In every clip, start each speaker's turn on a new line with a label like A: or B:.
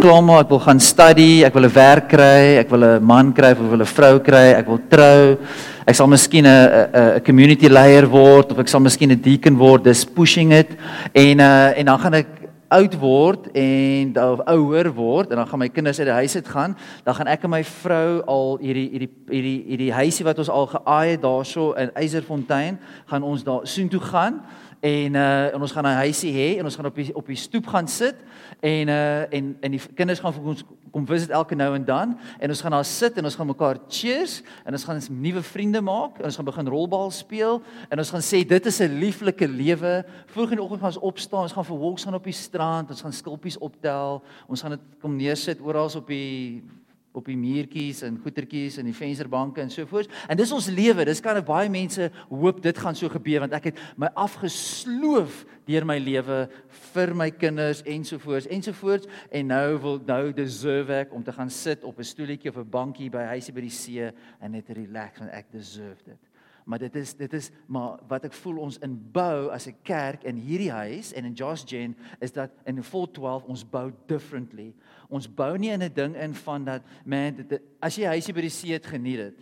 A: klaar maak, ek wil gaan study, ek wil 'n werk kry, ek wil 'n man kry, ek wil 'n vrou kry, ek wil trou. Ek sal miskien 'n 'n community leier word of ek sal miskien 'n deacon word. Dis pushing it. En uh en dan gaan ek oud word en of ouer word en dan gaan my kinders uit die huis uit gaan, dan gaan ek en my vrou al hierdie hierdie hierdie hierdie huisie wat ons al geaai het daarso in Eiserfontein, gaan ons daar soontoe gaan en uh en ons gaan 'n huisie hê en ons gaan op die op die stoep gaan sit en uh en en die kinders gaan vir ons kom visit elke nou en dan en ons gaan daar sit en ons gaan mekaar cheers en ons gaan nuwe vriende maak en ons gaan begin rolbal speel en ons gaan sê dit is 'n lieflike lewe. Vroeg in die oggend gaan ons opstaan, ons gaan vir walks gaan op die strand, ons gaan skulpies optel, ons gaan dit kom neersit oral op die op die muurtjies en goetertjies en die vensterbanke en so voort. En dis ons lewe. Dis kan baie mense hoop dit gaan so gebeur want ek het my afgesloof deur my lewe vir my kinders en so voort en so voort en nou wil nou deserve ek om te gaan sit op 'n stoeltjie of 'n bankie by huisie by die see en net relax want ek deserve dit. Maar dit is dit is maar wat ek voel ons inbou as 'n kerk in hierdie huis en in Josh Jane is dat in 412 ons bou differently. Ons bou nie in 'n ding in van dat man dit, as jy huisie by die see het geniet dit.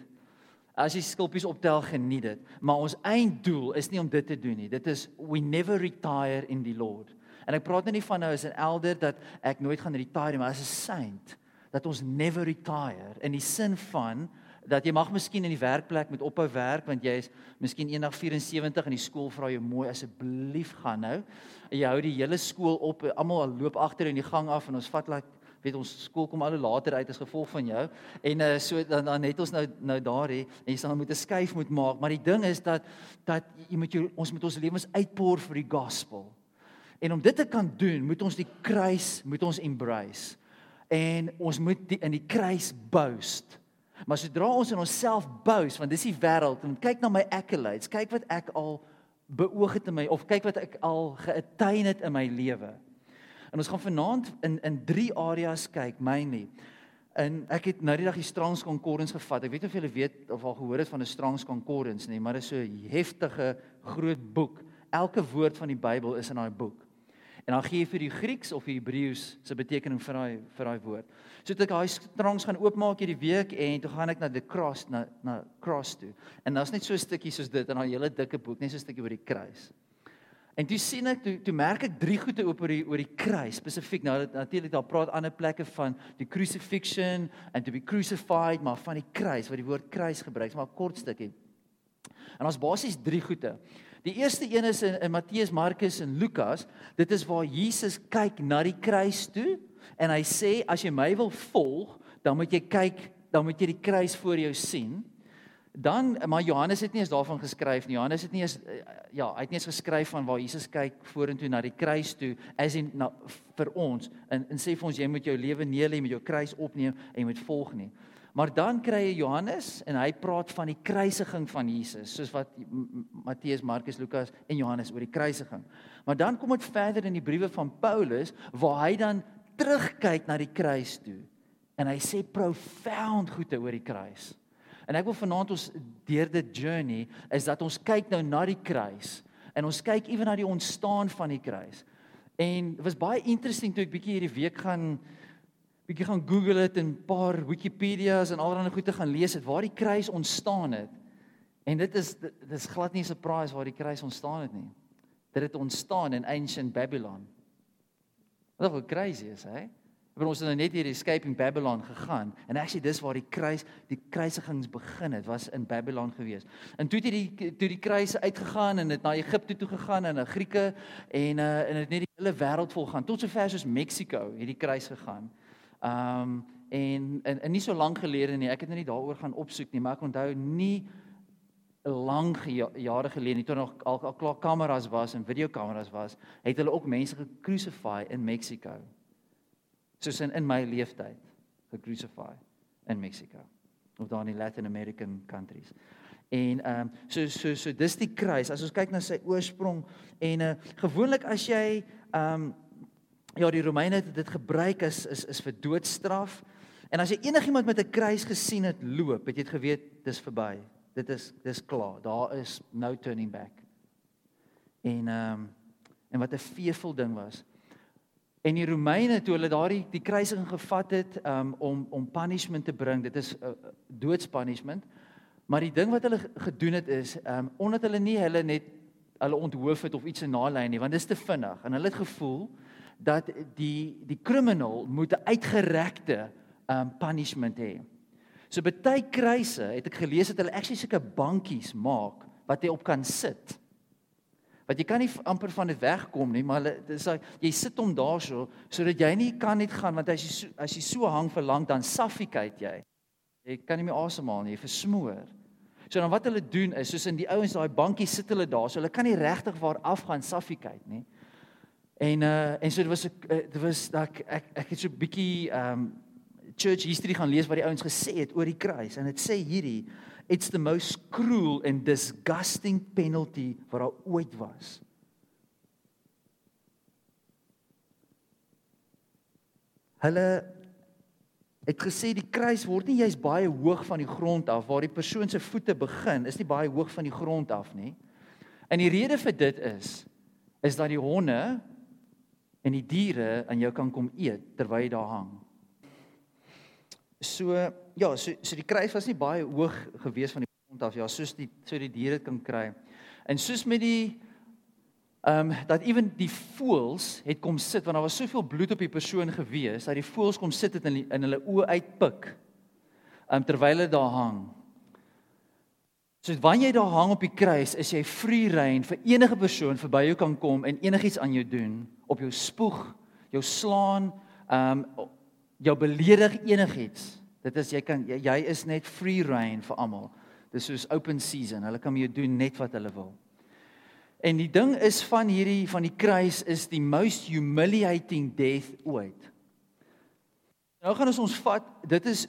A: As jy skulpies optel geniet dit, maar ons einddoel is nie om dit te doen nie. Dit is we never retire in the Lord. En ek praat nie van nou as 'n elder dat ek nooit gaan retire nie, maar as 'n saint dat ons never retire in die sin van dat jy mag miskien in die werkplek met ophou werk want jy is miskien eendag 74 en die skool vra jou mooi asseblief gaan nou. Jy hou die hele skool op, almal loop agter in die gang af en ons vat like weet ons skool kom al later uit as gevolg van jou. En uh, so dan dan het ons nou nou daar hè en jy sal moet 'n skuif moet maak maar die ding is dat dat jy moet jou ons moet ons lewens uitpour vir die gospel. En om dit te kan doen moet ons die kruis moet ons embrace. En ons moet die, in die kruis boast maar sodra ons in onsself boast want dis die wêreld en kyk na my accolades kyk wat ek al beoog het in my of kyk wat ek al geattain het in my lewe En ons gaan vanaand in in drie areas kyk, mainly. En ek het nou die dag die Strong's Concordance gevat. Ek weet of julle weet of al gehoor het van 'n Strong's Concordance nie, maar dit is so 'n heftige groot boek. Elke woord van die Bybel is in daai boek. En dan gee jy vir die Grieks of die Hebreëus se betekening vir daai vir daai woord. So het ek daai Strong's gaan oopmaak hierdie week en toe gaan ek na the cross na na cross toe. En daar's net so 'n stukkie soos dit in daai hele dikke boek, net so 'n stukkie oor die kruis. En toe sien ek toe toe merk ek drie goede oor die oor die kruis spesifiek nou natuurlik daar praat ander plekke van die crucifixion and to be crucified maar van die kruis wat die woord kruis gebruik maar kort stukkie. En ons basies drie goede. Die eerste een is in, in Matteus, Markus en Lukas. Dit is waar Jesus kyk na die kruis toe en hy sê as jy my wil volg, dan moet jy kyk, dan moet jy die kruis voor jou sien. Dan maar Johannes het nie eens daarvan geskryf nie. Johannes het nie eens eh, ja, hy het nie eens geskryf van waar Jesus kyk vorentoe na die kruis toe as in na vir ons en en sê vir ons jy moet jou lewe neerlê met jou kruis opneem en jy moet volg nie. Maar dan kry jy Johannes en hy praat van die kruisiging van Jesus, soos wat Matteus, Markus, Lukas en Johannes oor die kruisiging. Maar dan kom dit verder in die briewe van Paulus waar hy dan terugkyk na die kruis toe en hy sê profound goeie oor die kruis. En ek wil vanaand ons deur dit journey is dat ons kyk nou na die kruis en ons kyk ewen na die ontstaan van die kruis. En dit was baie interesting toe ek bietjie hierdie week gaan bietjie gaan Google dit en 'n paar Wikipedia's en allerlei goeie gaan lees het waar die kruis ontstaan het. En dit is dit is glad nie 'n surprise waar die kruis ontstaan het nie. Dit het ontstaan in ancient Babylon. Wat 'n crazy is, hè? Want ons het nou net hier escaping Babylon gegaan en actually dis waar die kruis die kruisigings begin het was in Babylon gewees. En toe het die toe die kruise uitgegaan en dit na Egipte toe gegaan en na Grieke en uh en dit net die hele wêreld vol gaan tot sover soos Mexico het die kruis gegaan. Um en en, en nie so lank gelede nie, ek het nou nie daaroor gaan opsoek nie, maar ek onthou nie lank jare gelede nie toe nog al al klaar kameras was en videokameras was, het hulle ook mense gekrucify in Mexico soos in in my leeftyd gecrucify in Mexico of daar in Latin American countries. En ehm um, so so so dis die kruis. As ons kyk na sy oorsprong en uh gewoonlik as jy ehm um, ja die Romeine het dit gebruik as is is vir doodstraf. En as jy enigiemand met 'n kruis gesien het loop, het jy dit geweet dis verby. Dit is dis klaar. Daar is no turning back. En ehm um, en wat 'n fearful ding was. En die Romeine toe hulle daardie die kruising gevat het um, om om punishment te bring, dit is uh, doodspunishment. Maar die ding wat hulle gedoen het is, um, omdat hulle nie hulle net hulle onthoof het of iets in nalei nie, want dit is te vinnig en hulle het gevoel dat die die krimineel moet 'n uitgerekte um punishment hê. So baie kruise het ek gelees dat hulle actually sulke bankies maak wat jy op kan sit. Wat jy kan nie amper van dit wegkom nie, maar dit is jy sit hom daarso sodat jy nie kan net gaan want as jy so, as jy so hang vir lank dan suffocate jy. Jy kan nie meer asemhaal nie, jy versmoor. So dan wat hulle doen is soos in die ouens daai bankie sit hulle daar, so hulle kan nie regtig waar afgaan suffocate nie. En uh en so dit was 'n uh, dit was dat ek ek het so 'n bietjie um church history gaan lees wat die ouens gesê het oor die kruis en dit sê hierdie it's the most cruel and disgusting penalty wat daar ooit was. Hulle het gesê die kruis word nie juis baie hoog van die grond af waar die persoon se voete begin, is nie baie hoog van die grond af nie. En die rede vir dit is is dat die honde en die diere aan jou kan kom eet terwyl jy daar hang. So ja, so so die kruis was nie baie hoog gewees van die grond af ja, soos die so die diere kan kry. En soos met die ehm um, dat ewen die voëls het kom sit want daar was soveel bloed op die persoon gewees dat die voëls kom sit het in die, in hulle oë uitpik. Ehm um, terwyl hulle daar hang. So wanneer jy daar hang op die kruis, is jy free rein vir enige persoon verby jou kan kom en enigiets aan jou doen, op jou spoeg, jou slaan, ehm um, jou beledig enigiets. Dit is jy kan jy, jy is net free rein vir almal. Dis soos open season. Hulle kan met jou doen net wat hulle wil. En die ding is van hierdie van die kruis is die most humiliating death ooit. Nou gaan ons ons vat, dit is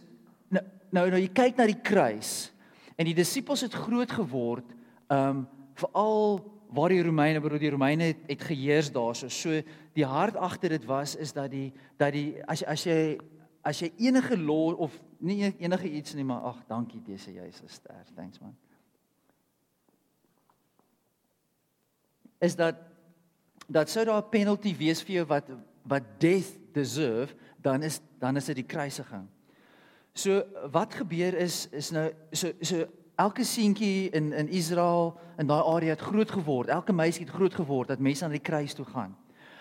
A: nou nou, nou jy kyk na die kruis en die disippels het groot geword, ehm um, veral waar die Romeine, waar die Romeine het, het geheers daarso. So die hart agter dit was is dat die dat die as as jy as jy enige law of nie enige iets nie maar ag dankie dis jy is ster. Thanks man. is dat dat sou daar 'n penalty wees vir jou wat wat death deserve, dan is dan is dit die kruisiging. So wat gebeur is is nou so so elke seentjie in in Israel in daai area het groot geword. Elke meisie het groot geword dat mense aan die kruis toe gaan.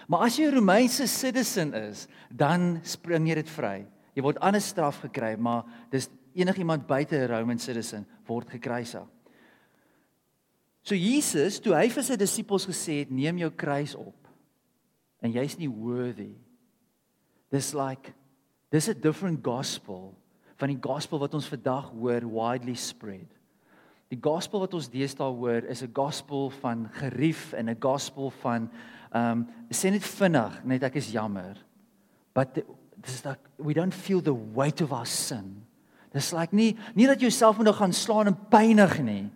A: Maar as jy 'n Romeinse citizen is, dan spring jy dit vry. Jy word ander straf gekry, maar dis enigiemand buite 'n Roman citizen word gekruisig. So Jesus, toe hy vir sy disippels gesê het, neem jou kruis op. En jy's nie worthy. Dis like dis 'n different gospel van die gospel wat ons vandag hoor widely spread. Die gospel wat ons deesdae hoor is 'n gospel van gerief en 'n gospel van ehm um, sê net vinnig, net ek is jammer. But dis like we don't feel the weight of our sin. Dis like nie nie dat jy jouself moet nou gaan slaan en pynig nie.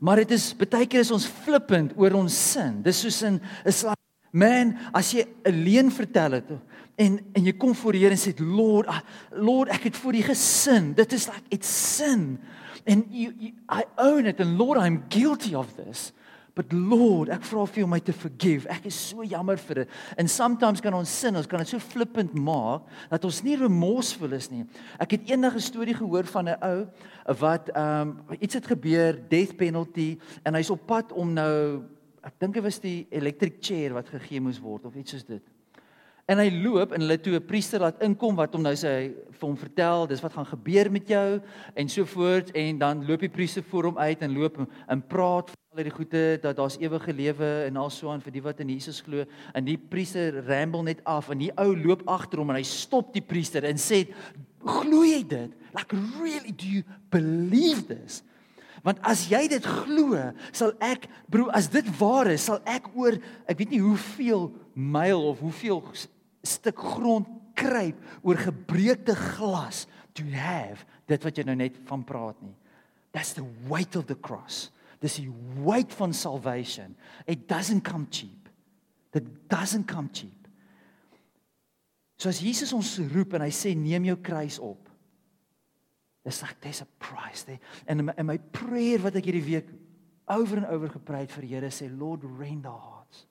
A: Maar dit is baie keer is ons flippend oor ons sin. Dis soos in 'n man, as jy 'n leuen vertel het en en jy kom voor die Here en sê Lord, ah, Lord, ek het voor U gesin. Dit is like it's sin. And you, you I own it and Lord, I'm guilty of this. But Lord, ek vra vir jou om my te forgive. Ek is so jammer vir dit. And sometimes kan ons sin, ons kan dit so flippant maak dat ons nie remorseful is nie. Ek het eendag 'n storie gehoor van 'n ou wat ehm um, iets het gebeur, death penalty en hy's op pad om nou ek dink dit was die electric chair wat gegee moes word of iets soos dit. En hy loop en hulle toe 'n priester laat inkom wat hom nou sê vir hom vertel dis wat gaan gebeur met jou en so voort en dan loop die priester voor hom uit en loop en praat al die goeie dat daar's ewige lewe en also aan vir die wat in Jesus glo. En die priester ramble net af en die ou loop agter hom en hy stop die priester en sê glo jy dit? Like really do you believe this want as jy dit glo sal ek bro as dit waar is sal ek oor ek weet nie hoeveel myl of hoeveel stuk grond kruip oor gebreekte glas to have dit wat jy nou net van praat nie. That's the weight of the cross. Dis die weight van salvation. It doesn't come cheap. It doesn't come cheap. So as Jesus ons roep en hy sê neem jou kruis op dis like there's a price there and in my, in my prayer wat ek hierdie week oor en oor gepreek vir die Here sê lord rend our hearts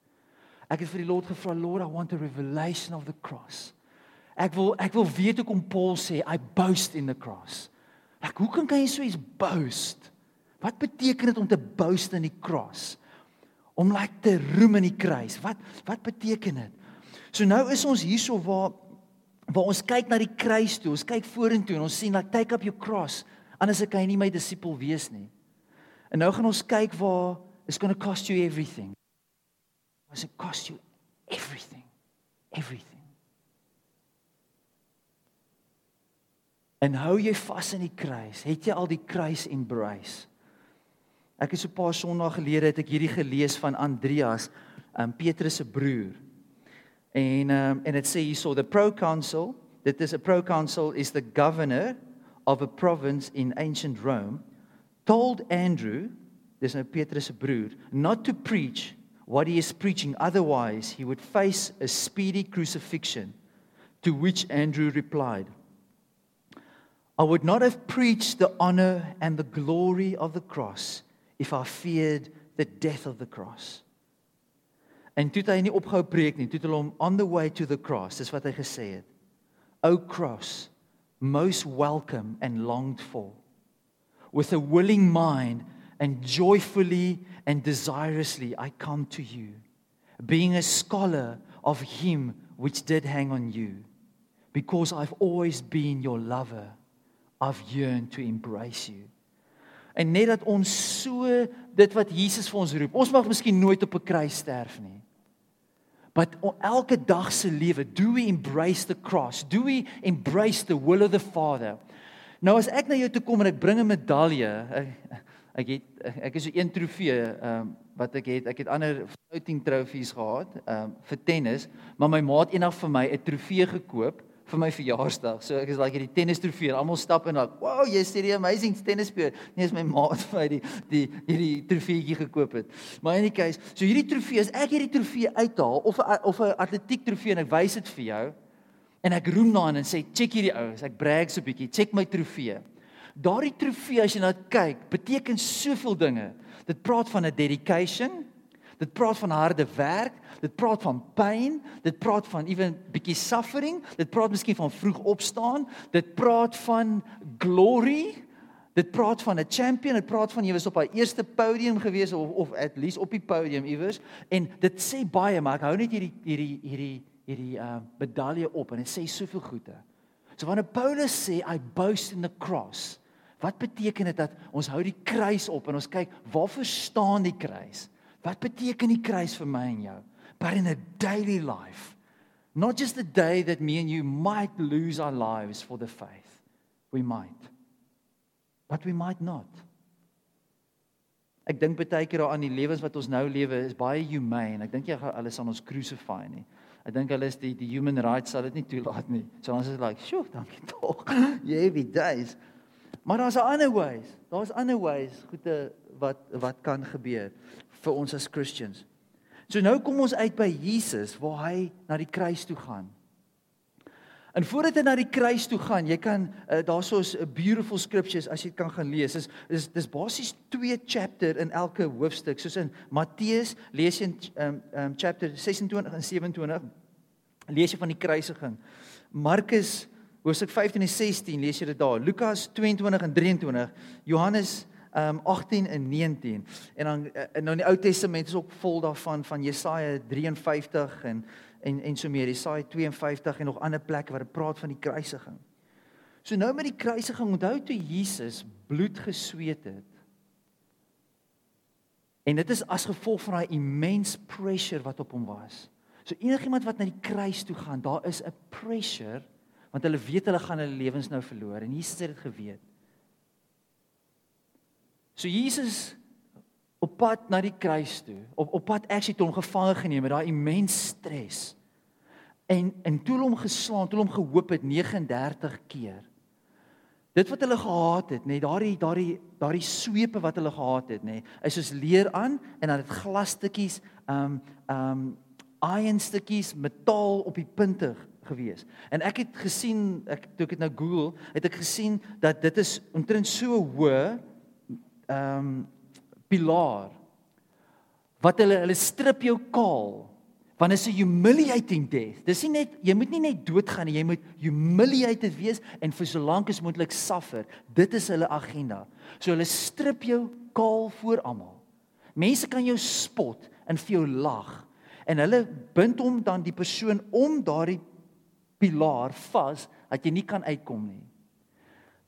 A: Ek het vir die Lord gevra, Lord, I want a revelation of the cross. Ek wil ek wil weet hoe kom Paul sê I boast in the cross. Ek hoe kan jy so iets boast? Wat beteken dit om te boast in die kruis? Om like te roem in die kruis. Wat wat beteken dit? So nou is ons hierso waar waar ons kyk na die kruis toe. Ons kyk vorentoe en ons sien like take up your cross. Anders kan jy nie my disipel wees nie. En nou gaan ons kyk waar it's going to cost you everything. What's it cost you everything? Everything. En hou jy vas in die kruis? Het jy al die kruis embrace? Ek het so 'n paar Sondae gelede het ek hierdie gelees van Andreas, um Petrus se broer. En um en dit sê hierso the proconsul, that is a proconsul is the governor of a province in ancient Rome, told Andrew, dis nou Petrus se not to preach what he is preaching otherwise he would face a speedy crucifixion. To which Andrew replied, I would not have preached the honor and the glory of the cross if I feared the death of the cross. En toe het hy nie opgehou preek nie, toe het hulle hom on the way to the cross, dis wat hy gesê het. O cross, most welcome and longed for. With a willing mind and joyfully and desirously I come to you, being a scholar of him which did hang on you, because I've always been your lover. I've yearned to embrace you. En net dat ons so dit wat Jesus vir ons roep. Ons mag miskien nooit op 'n kruis sterf nie. But elke dag se lewe, do we embrace the cross? Do we embrace the will of the Father? Nou as ek na jou toe kom en ek bring 'n medalje, ek, ek het ek is so een trofee ehm um, wat ek het. Ek het ander flouting trofees gehad ehm um, vir tennis, maar my maat eendag vir my 'n trofee gekoop vir my verjaarsdag. So ek is like hierdie tennis trofee en almal stap en like, "Wow, jy's hierdie amazing tennis speler." Nee, is my maat vir my die die hierdie trofeetjie gekoop het. Maar in die case, so hierdie trofee, as ek hierdie trofee uithaal of of 'n atletiek trofee en ek wys dit vir jou en ek roem daarin en sê, "Check hierdie ouens, ek brag so 'n bietjie. Check my trofee." Daardie trofee as jy na dit kyk, beteken soveel dinge. Dit praat van 'n dedication, Dit praat van harde werk, dit praat van pyn, dit praat van ewen bietjie suffering, dit praat miskien van vroeg opstaan, dit praat van glory. Dit praat van 'n champion, dit praat van jy was op haar eerste podium gewees of of at least op die podium iewers en dit sê baie maar ek hou net hierdie hierdie hierdie hierdie uh medalje op en dit sê soveel goeie. So wanneer Paulus sê I boast in the cross, wat beteken dit dat ons hou die kruis op en ons kyk waarvoor staan die kruis? Wat beteken die kruis vir my en jou? But in a daily life, not just the day that me and you might lose our lives for the faith. We might. But we might not. Ek dink baie keer daaraan die lewens wat ons nou lewe is baie humane. Ek dink jy gaan alles aan ons crucify nie. Ek dink hulle is die die human rights sal dit nie toelaat nie. So ons is like, "Sjoe, dankie tog." Jy heavy days. Maar daar's ander ways. Daar's ander ways goede wat wat kan gebeur vir ons as Christians. So nou kom ons uit by Jesus waar hy na die kruis toe gaan. En voordat hy na die kruis toe gaan, jy kan uh, daarsoos 'n beautiful scriptures as jy kan gaan lees. Is is dis basies twee chapter in elke hoofstuk. Soos in Matteus lees jy in um, um chapter 26 en 27 lees jy van die kruisiging. Markus hoofstuk 15 en 16 lees jy dit daar. Lukas 22 en 23. Johannes um 18 en 19. En dan eh, nou in die Ou Testament is ook vol daarvan van Jesaja 53 en en en so meer Jesaja 52 en nog ander plekke waar dit praat van die kruisiging. So nou met die kruisiging onthou toe Jesus bloed gesweet het. En dit is as gevolg van daai immense pressure wat op hom was. So enigiemand wat na die kruis toe gaan, daar is 'n pressure want hulle weet hulle gaan hulle lewens nou verloor en Jesus het dit geweet. So Jesus op pad na die kruis toe, op op pad actually toe hom gevange geneem met daai immens stres. En en toe hom geslaan, toe hom gehoop het 39 keer. Dit wat hulle gehaat het, nê, nee, daardie daardie daardie swepe wat hulle gehaat het, nê, nee, is soos leer aan en dan het glasstukkies, um um iron stukkies metaal op die punte gewees. En ek het gesien, ek toe ek dit nou Google, het ek gesien dat dit is omtrent so hoë ehm um, pilaar wat hulle hulle strip jou kaal Want is 'n humiliating death. Dis nie net jy moet nie net doodgaan nie, jy moet humiliated wees en vir so lank as moontlik suffer. Dit is hulle agenda. So hulle strip jou kaal voor almal. Mense kan jou spot en vir jou lag. En hulle bind hom dan die persoon om daardie pilaar vas dat jy nie kan uitkom nie.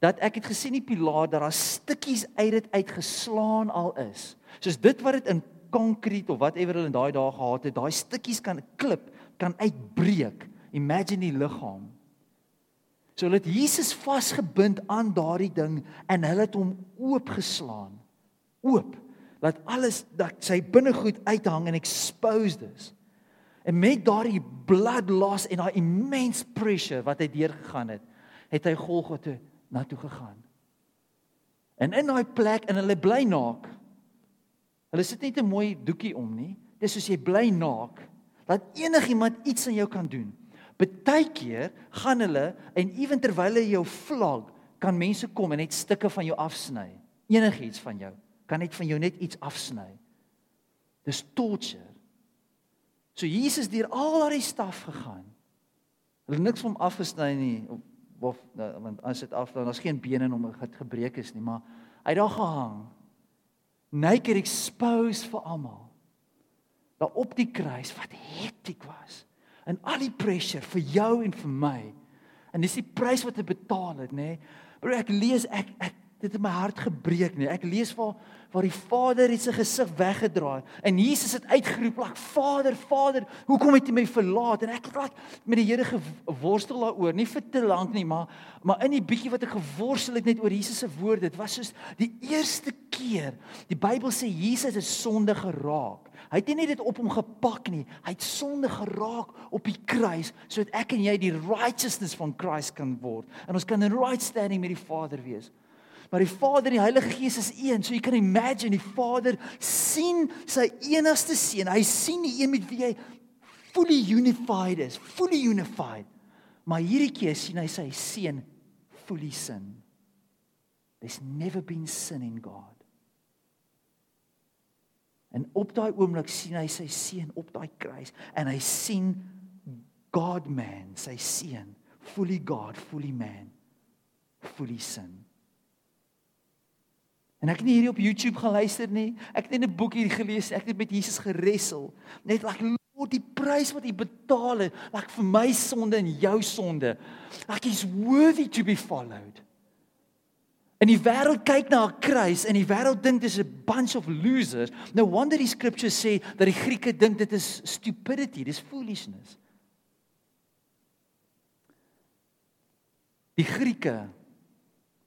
A: Dat ek het gesien die pilaar dat daar stukkies uit dit uitgeslaan al is. Soos dit wat dit in konkrete of whatever hulle in daai dae gehad het, daai stukkies kan klip, kan uitbreek. Imagine die liggaam. So hulle het Jesus vasgebind aan daardie ding en hulle het hom oopgeslaan. Oop. Laat alles dat sy binnegoed uithang en exposed is. En met daardie blood loss en daai immense pressure wat hy deurgegaan het, het hy Golgotha na toe gegaan. En in daai plek en hulle bly naak. Hulle sit net 'n mooi doekie om nie. Dis soos jy bly naak. Laat enigiemand iets aan jou kan doen. Partykeer gaan hulle en ewen terwyl hulle jou vlag, kan mense kom en net stukke van jou afsny. Enigiets van jou kan net van jou net iets afsny. Dis torture. So Jesus deur al daai staf gegaan. Hulle niks van hom afgesny nie of nou, want as dit af dan daar's geen bene in hom wat gebreek is nie, maar hy het daar gehang naked exposed vir almal. Daar op die kruis wat hektiek was. En al die pressure vir jou en vir my. En dis die prys wat hy betaal het, nê? Nee. Bro, ek lees ek ek dit het my hart gebreek. Nee. Ek lees waar waar die Vader het sy gesig weggedraai en Jesus het uitgeroep, "Lak Vader, Vader, hoekom het U my verlaat?" En ek het laat met die Here geworstel daaroor, nie vir te lank nie, maar maar in die bietjie wat ek geworstel het net oor Jesus se woorde, dit was soos die eerste keer. Die Bybel sê Jesus het sonde geraak. Hy het nie net dit op hom gepak nie, hy het sonde geraak op die kruis sodat ek en jy die righteousness van Christ kan word en ons kan in right standing met die Vader wees. Maar die Vader en die Heilige Gees is een. So jy kan imagine die Vader sien sy enigste seun. Hy sien die een met wie hy fully unified is, fully unified. Maar hierdie keer sien hy sy seun fully sin. There's never been sin in God. En op daai oomblik sien hy sy seun op daai kruis en hy sien God man, sy seun, fully God, fully man, fully sin. En ek het nie hierdie op YouTube geluister nie. Ek het net 'n boekie gelees. Ek het met Jesus geressel. Net like Lord, die prys wat hy betaal het, like vir my sonde en jou sonde. Like he's worthy to be followed. En die wêreld kyk na 'n kruis en die wêreld dink dis 'n bunch of losers. No wonder die scriptures sê dat die Grieke dink dit is stupidity, dis foolishness. Die Grieke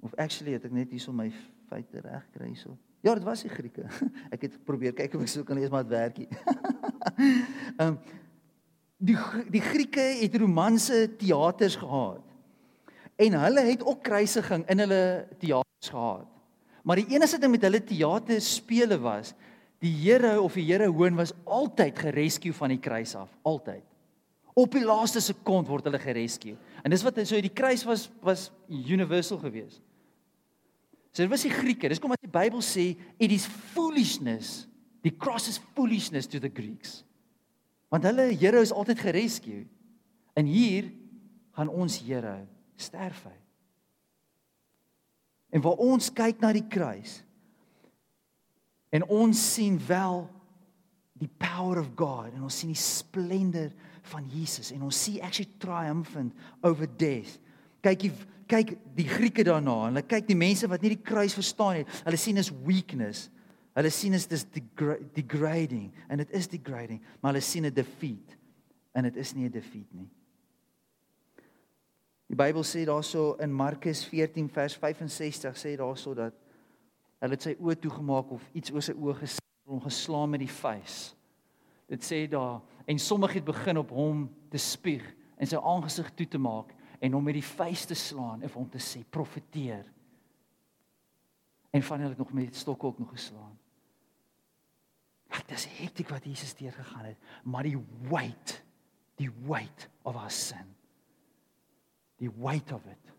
A: of actually het ek net hier so my feite reg kry so. Ja, dit was die Grieke. Ek het probeer kyk of ek sou kan lees maar dit werkie. Ehm um, die die Grieke het romanse teaters gehad. En hulle het ook kruisiging in hulle teaters gehad. Maar die enigste ding met hulle teater spele was die Here of die Here hoon was altyd gerescue van die kruis af, altyd. Op die laaste sekond word hulle gerescue. En dis wat so die kruis was was universal geweest. So dit was die Grieke. Dis kom wat die Bybel sê, it is foolishness. The cross is foolishness to the Greeks. Want hulle Here is altyd gerescue. En hier gaan ons Here sterf hy. En waar ons kyk na die kruis en ons sien wel die power of God en ons sien die splendor van Jesus en ons sien actually triumphant over death. Kyk jy kyk die Grieke daarna en hulle kyk die mense wat nie die kruis verstaan nie. Hulle sien is weakness. Hulle sien is dis degrading and it is degrading, maar hulle sien 'n defeat en dit is nie 'n defeat nie. Die Bybel sê daarso in Markus 14 vers 65 sê daarso dat hulle het sy oë toegemaak of iets oor sy oë gesien, hom geslaan met die vuis. Dit sê daar en sommige het begin op hom te spieg en sy aangesig toe te maak en hom met die vuis te slaan en hom te sê profeteer. En van hulle het nog met stokke ook nog geslaan. Wat dis hektiek wat Jesus deur gegaan het, maar die weight, die weight of our sin. Die weight of it.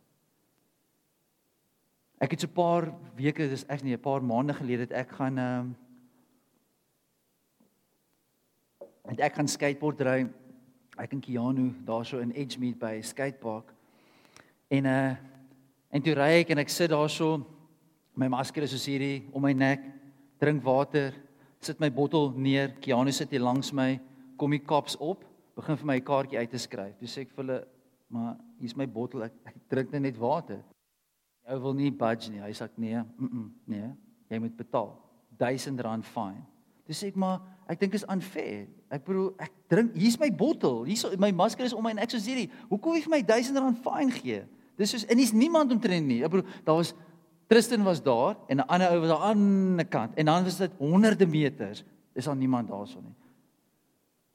A: Ek het so 'n paar weke, dis ek nie 'n paar maande gelede het ek gaan ehm um, En ek gaan skateboard ry. Ek en Keanu daarso in Edgemead by skatepark. En uh en toe ry ek en ek sit daarso my masker is soos hierdie om my nek, drink water, sit my bottel neer, Keanu sit hier langs my, kom die kaps op, begin vir my 'n kaartjie uit te skryf. Toe sê ek vir hulle, "Maar hier's my bottel, ek, ek drink net water." Ou wil nie budge nie. Hy sê nee, mm -mm, nee, jy moet betaal. R1000 fine. Dis sê ek maar ek dink is unfair. Ek bedoel ek drink hier's my bottel. Hier's my masker is om my en ek sê hierdie. Hoekom jy vir my R1000 fine gee? Dis soos en hier's niemand omtrent nie. Ek bedoel daar was Tristan was daar en 'n ander ou was aan die ander kant en dan was dit honderde meters. Is daar niemand daarso nie.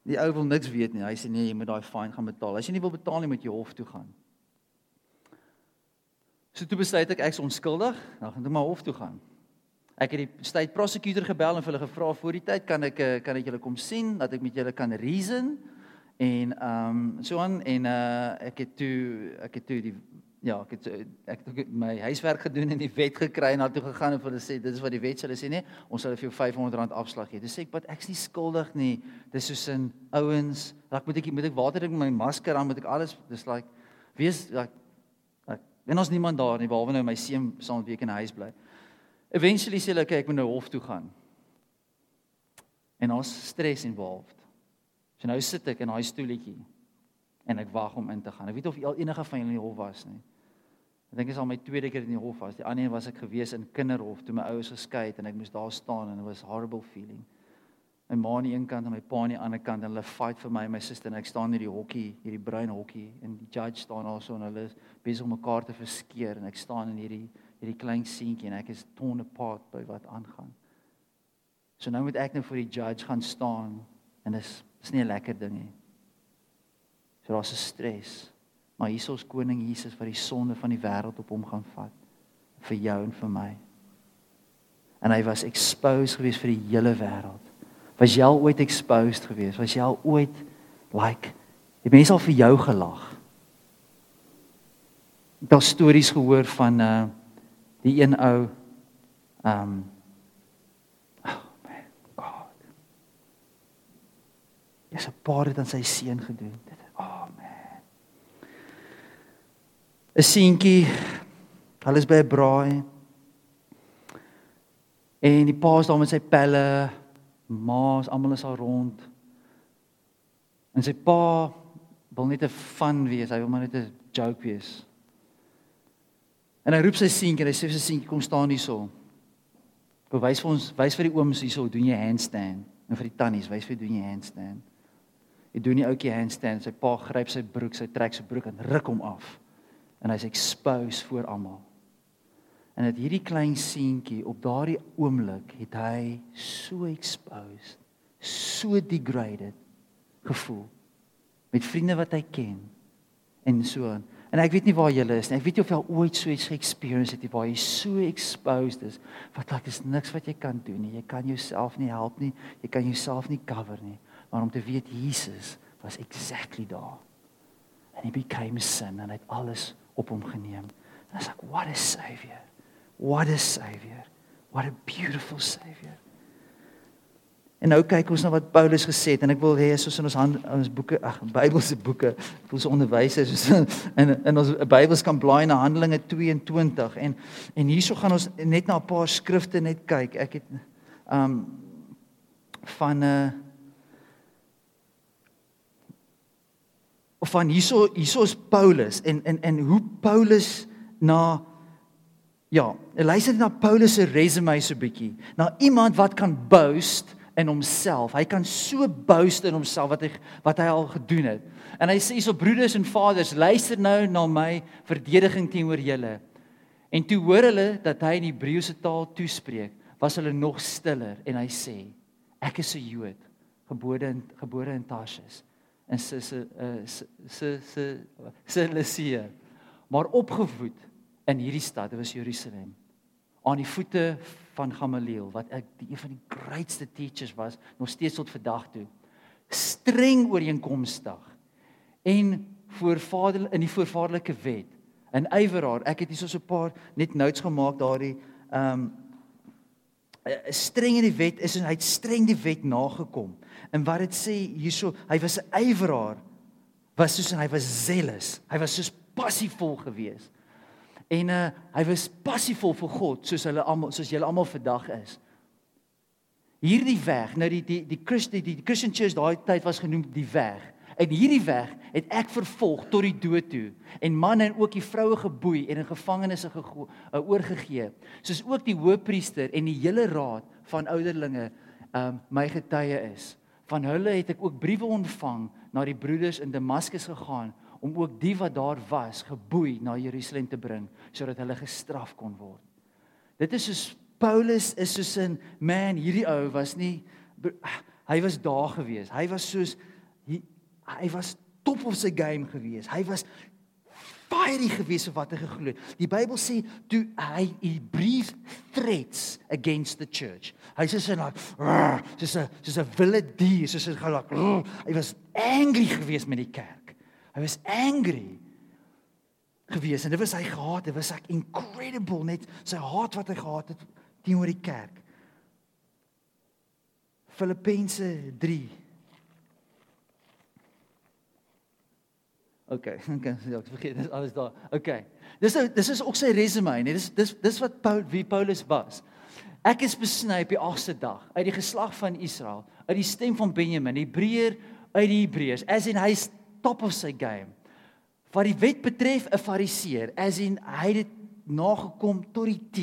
A: Die ou wil niks weet nie. Hy sê nee, jy moet daai fine gaan betaal. As jy nie wil betaal nie, moet jy hof toe gaan. So toe besluit ek ek's onskuldig, dan gaan ek maar hof toe gaan. Ek het die state prosecutor gebel en vir hulle gevra voor die tyd kan ek eh, kan ek julle kom sien dat ek met julle kan reason en ehm um, so aan en uh ek het toe ek het toe die ja, ek het ek het my huiswerk gedoen en die wet gekry en na toe gegaan en vir hulle sê dit is wat die wet sê hulle sê nee, ons sal vir jou R500 afslag gee. Dis sê ek, "Wat ek's nie skuldig nie. Dis soos in ouens, ek moet ek moet ek water drink met my masker aan, moet ek alles dis like wees like En ons niemand daar nie behalwe nou my seun saam met week in die huis bly. Eventually sê hulle okay, ek moet nou hof toe gaan. En ons stres involved. So nou sit ek in daai stoeltjie en ek wag om in te gaan. Ek weet of al enige van julle in die hof was nie. Ek dink dit is al my tweede keer in die hof was. Die ander een was ek gewees in kinderhof toe my ouers geskei het en ek moes daar staan en it was horrible feeling my ma aan die een kant en my pa aan die ander kant en hulle fight vir my en my suster en ek staan in die hokkie, hierdie bruin hokkie en die judge staan also en hulle is besig om mekaar te verskeer en ek staan in hierdie hierdie klein seentjie en ek is torn apart by wat aangaan. So nou moet ek net vir die judge gaan staan en dis is nie 'n lekker ding nie. So daar's 'n stres. Maar hier is ons koning Jesus wat die sonde van die wêreld op hom gaan vat vir jou en vir my. En hy was exposed geweest vir die hele wêreld. Was jy al ooit exposed geweest? Was jy al ooit like het mense al vir jou gelag? Ek het stories gehoor van uh die een ou um oh my god. Jy's 'n paar het aan sy seun gedoen. Dit oh man. 'n Seentjie hulle is by 'n braai. En die pa is daar met sy pelle ma's almal is al rond. En sy pa wil net 'n fun wees, hy wil maar net 'n joke wees. En hy roep sy seentjie, hy sê vir sy seentjie kom staan hierso. Bewys vir ons, wys vir die ooms hierso, doen jy handstand. En vir die tannies, wys vir doen jy handstand. Hy doen nie ouetjie handstand, sy pa gryp sy broek, sy trek sy broek en ruk hom af. En hy's exposed voor almal. En dat hierdie klein seentjie op daardie oomblik het hy so exposed, so degraded gevoel met vriende wat hy ken en so aan. En ek weet nie waar jy is nie. Ek weet nie of jy ooit so iets ge-experience het waar jy so exposed is wat like is niks wat jy kan doen nie. Jy kan jouself nie help nie. Jy kan jouself nie cover nie. Maar om te weet Jesus was exactly daar. And he became sin en hy het alles op hom geneem. I was like, what a savior. What a savior. What a beautiful savior. En nou kyk ons na wat Paulus gesê het en ek wil hê soos in ons hand ons boeke, ag Bybelse boeke, ons onderwysers soos in in ons Bybels kan blaai na Handelinge 22 en en hierso gaan ons net na 'n paar skrifte net kyk. Ek het um van 'n uh, of van hierso hierso is Paulus en en en hoe Paulus na Ja, luister na Paulus se resume so 'n bietjie. Na iemand wat kan boast in homself. Hy kan so boast in homself wat hy wat hy al gedoen het. En hy sê hierso broeders en vaders, luister nou na my verdediging teenoor julle. En toe hoor hulle dat hy in Hebreëse taal toespreek, was hulle nog stiller en hy sê: Ek is 'n Jood, gebore in gebore in Tarsus in se se se se se Cilicia, maar opgevoed in hierdie stad, dit was Jerusalem, aan die voete van Gamaliel wat ek die een van die grootste teachers was nog steeds tot vandag toe. Streng ooreenkomstig en voorvader in die voorvaderlike wet. 'n Yveraar, ek het hier so 'n paar net notes gemaak daardie ehm um,
B: streng in die wet is en hy het streng die wet nagekom. En wat dit sê hierso, hy was 'n ywerhaar. Was soos en hy was zealous. Hy was soos passievol geweest. En uh hy was passievol vir God soos hulle almal soos julle almal vandag is. Hierdie weg, nou die die die Christ die, die Christian Church daai tyd was genoem die weg. En hierdie weg het ek vervolg tot die dood toe en manne en ook die vroue geboei en in gevangenisse uh, oorgegee. Soos ook die hoofpriester en die hele raad van ouderlinge um my getuie is. Van hulle het ek ook briewe ontvang na die broeders in Damaskus gegaan om ook die wat daar was geboei na Jerusalem te bring sodat hulle gestraf kon word. Dit is soos Paulus is soos 'n man hierdie ou was nie hy was daar gewees. Hy was soos hy, hy was top of sy game gewees. Hy was fiery gewees of wat hy geglo het. Die Bybel sê toe hy he brief threats against the church. Hy sê sy like soos 'n soos 'n wilde dier, soos 'n like hy was angry gewees met die kerk. Hy was angry gewees en dit was hy gehaat, dit was ek incredible net sy haat wat hy gehad het teenoor die kerk. Filippense 3 OK, OK, ja, ek vergeet dis alles daar. OK. Dis nou dis is ook sy resume, nee. Dis dis dis wat Paul wie Paulus was. Ek is besny op die 8ste dag uit die geslag van Israel, uit die stem van Benjamin, Hebreër uit die Hebreërs. As in hy's top of sy game. Wat die wet betref, 'n Fariseer, as in hy het nagekom tot die T.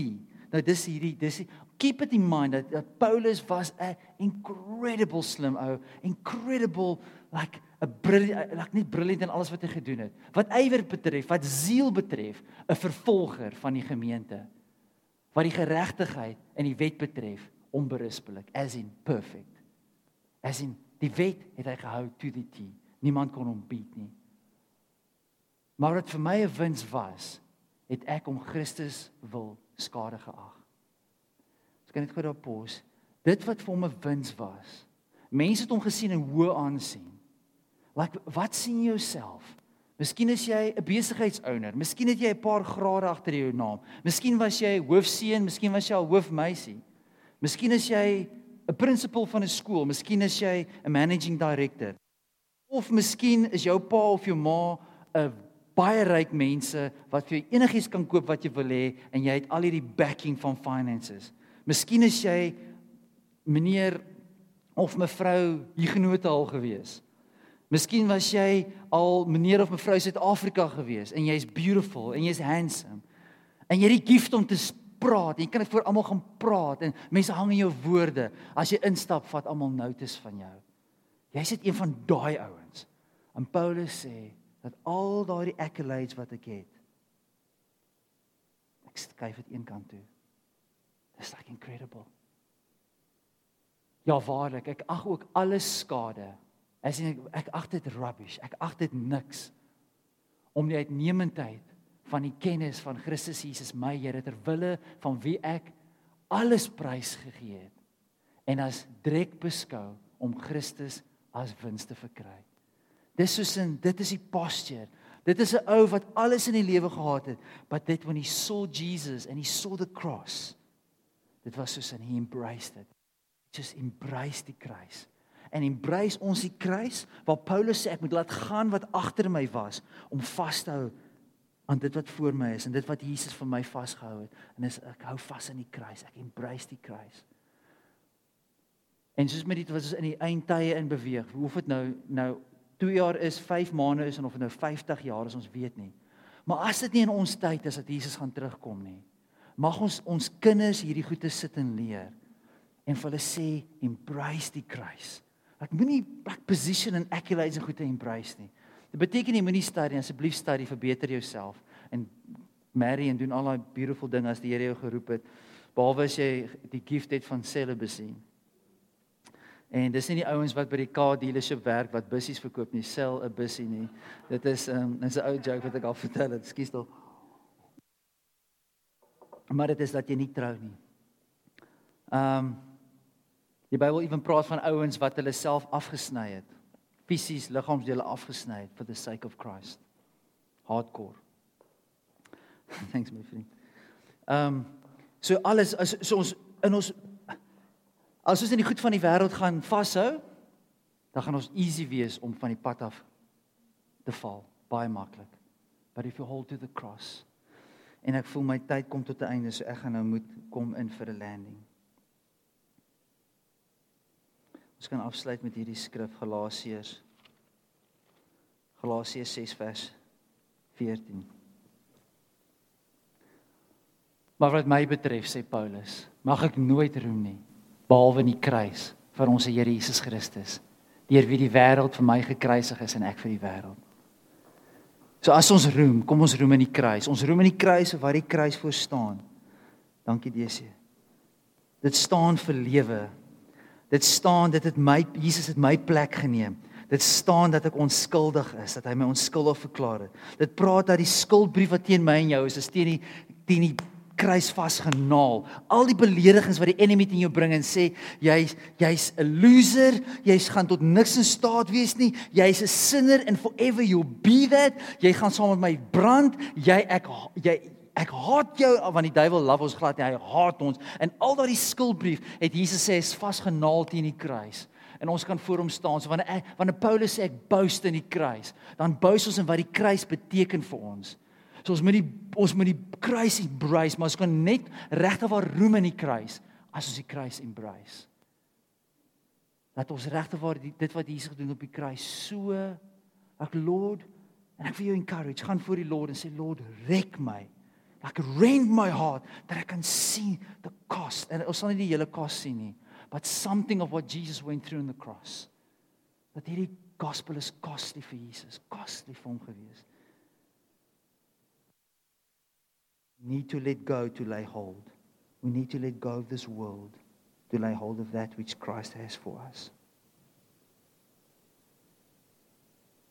B: Nou dis hierdie dis keep it in mind that, that Paulus was 'n incredible slim ou, incredible like 'n brilliant like nie brilliant in alles wat hy gedoen het. Wat ywer betref, wat siel betref, 'n vervolger van die gemeente. Wat die geregtigheid en die wet betref, onberispelik, as in perfect. As in die wet het hy gehou to the T. Niemand kon hom beat nie. Maar wat vir my 'n wins was, het ek om Christus wil skade geag. Ek kan net gou daar pos. Dit wat vir hom 'n wins was. Mense het hom gesien en hoë aansien. Like wat sien jy jouself? Miskien is jy 'n besigheidsouner, miskien het jy 'n paar grade agter jou naam. Miskien was jy hoofseun, miskien was jy 'n hoofmeisie. Miskien is jy 'n principal van 'n skool, miskien is jy 'n managing director. Of miskien is jou pa of jou ma 'n baie ryk mense wat vir jou enigiets kan koop wat jy wil hê en jy het al hierdie backing van finances. Miskien is jy meneer of mevrou Huguenot al gewees. Miskien was jy al meneer of mevrou Suid-Afrika gewees en jy's beautiful en jy's handsome. En jy het die gift om te praat. Jy kan dit voor almal gaan praat en mense hang in jou woorde. As jy instap, vat almal notas van jou. Jy's net een van daai ouens. En Paulus sê dat al daardie accolades wat ek het ek skryf dit een kant toe. Dis like incredible. Ja, waarlik, ek ag ook alles skade As ek ek ag dit rubbish. Ek ag dit niks om die uitnemendheid van die kennis van Christus Jesus my Here ter wille van wie ek alles prys gegee het en as drek beskou om Christus as wins te verkry. Dis soos in dit is die posture. Dit is 'n ou wat alles in die lewe gehad het, but dit when he saw Jesus and he saw the cross. Dit was soos in he embraced it. Just embrace die kruis en embrace ons die kruis waar Paulus sê ek moet laat gaan wat agter my was om vas te hou aan dit wat voor my is en dit wat Jesus vir my vasgehou het en is ek hou vas aan die kruis ek embrace die kruis en soos met dit wat ons in die eindtye in beweeg hoef dit nou nou 2 jaar is 5 maande is en of dit nou 50 jaar is ons weet nie maar as dit nie in ons tyd is dat Jesus gaan terugkom nie mag ons ons kinders hierdie goeie sit en leer en vir hulle sê embrace die kruis Ek moenie back position en accolades en goede embrace nie. Dit beteken jy moenie studie asseblief studie verbeter jouself en marry en doen al daai beautiful dinge as die Here jou geroep het behalwe as jy die gift het van celibacy. En dis nie die ouens wat by die car dealership werk wat bussies verkoop nie, sell 'n bussie nie. Dit is 'n um, is 'n ou joke wat ek al vertel het. Ekskuus tog. Maar dit is dat jy nie trou nie. Ehm um, Die Bybel ewen praat van ouens wat hulle self afgesny het. Fisies liggaamsdele afgesny het for the sake of Christ. Hardcore. Thanks my vriend. Ehm um, so alles as so ons in ons As ons in die goed van die wêreld gaan vashou, dan gaan ons easy wees om van die pad af te val, baie maklik. But if you hold to the cross en ek voel my tyd kom tot 'n einde, so ek gaan nou moet kom in vir 'n landing. Ons kan afsluit met hierdie skrif Galasiërs Galasiërs 6 vers 14. Maar wat my betref sê Paulus, mag ek nooit roem nie behalwe in die kruis van ons Here Jesus Christus, deur wie die wêreld vir my gekruisig is en ek vir die wêreld. So as ons roem, kom ons roem in die kruis. Ons roem in die kruis waar die kruis voor staan. Dankie DC. Dit staan vir lewe. Dit staan dit het my Jesus het my plek geneem. Dit staan dat ek onskuldig is, dat hy my onskuldig verklaar het. Dit praat dat die skuldbrief wat teen my en jou is, is teen die teen die kruis vasgenaal. Al die beledigings wat die enemy teen jou bring en sê jy's jy's 'n loser, jy's gaan tot niks in staat wees nie. Jy's 'n sinner and forever you'll be that. Jy gaan saam met my brand. Jy ek jy ek haat jou want die duiwel love ons glad nie. Hy haat ons. En al daardie skuldbrief het Jesus sê is vasgenaal teen die kruis. En ons kan voor hom staan. So wanneer ek, wanneer Paulus sê ek boast in die kruis, dan boast ons in wat die kruis beteken vir ons. So ons moet die ons moet die kruis embrace, maar ons kan net regtig waar roem in die kruis as ons die kruis embrace. Dat ons regtig waar die, dit wat Jesus gedoen op die kruis so ek Lord en ek wil jou encourage, gaan voor die Lord en sê Lord, rek my. Like rend my heart that I can see the cost. En ons sal nie die hele cost sien nie, but something of what Jesus went through on the cross. Dat hierdie gospel is costly vir Jesus, costly vir hom gewees. Need to let go to lay hold. We need to let go of this world to lay hold of that which Christ has for us.